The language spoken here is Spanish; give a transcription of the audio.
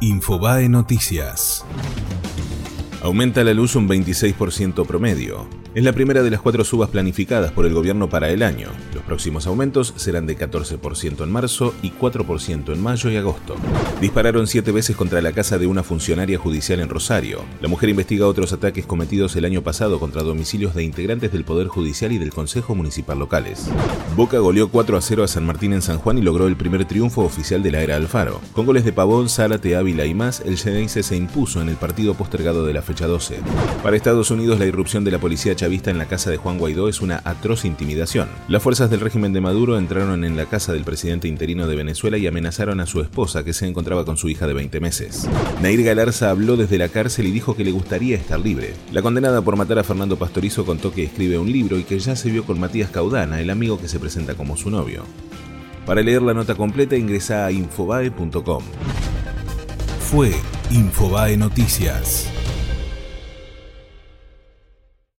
Infobae Noticias. Aumenta la luz un 26% promedio. Es la primera de las cuatro subas planificadas por el gobierno para el año. Próximos aumentos serán de 14% en marzo y 4% en mayo y agosto. Dispararon siete veces contra la casa de una funcionaria judicial en Rosario. La mujer investiga otros ataques cometidos el año pasado contra domicilios de integrantes del Poder Judicial y del Consejo Municipal locales. Boca goleó 4 a 0 a San Martín en San Juan y logró el primer triunfo oficial de la era Alfaro. Con goles de Pavón, Zárate, Ávila y más, el Geneise se impuso en el partido postergado de la fecha 12. Para Estados Unidos, la irrupción de la policía chavista en la casa de Juan Guaidó es una atroz intimidación. Las fuerzas del régimen de Maduro entraron en la casa del presidente interino de Venezuela y amenazaron a su esposa, que se encontraba con su hija de 20 meses. Nair Galarza habló desde la cárcel y dijo que le gustaría estar libre. La condenada por matar a Fernando Pastorizo contó que escribe un libro y que ya se vio con Matías Caudana, el amigo que se presenta como su novio. Para leer la nota completa ingresa a infobae.com. Fue Infobae Noticias.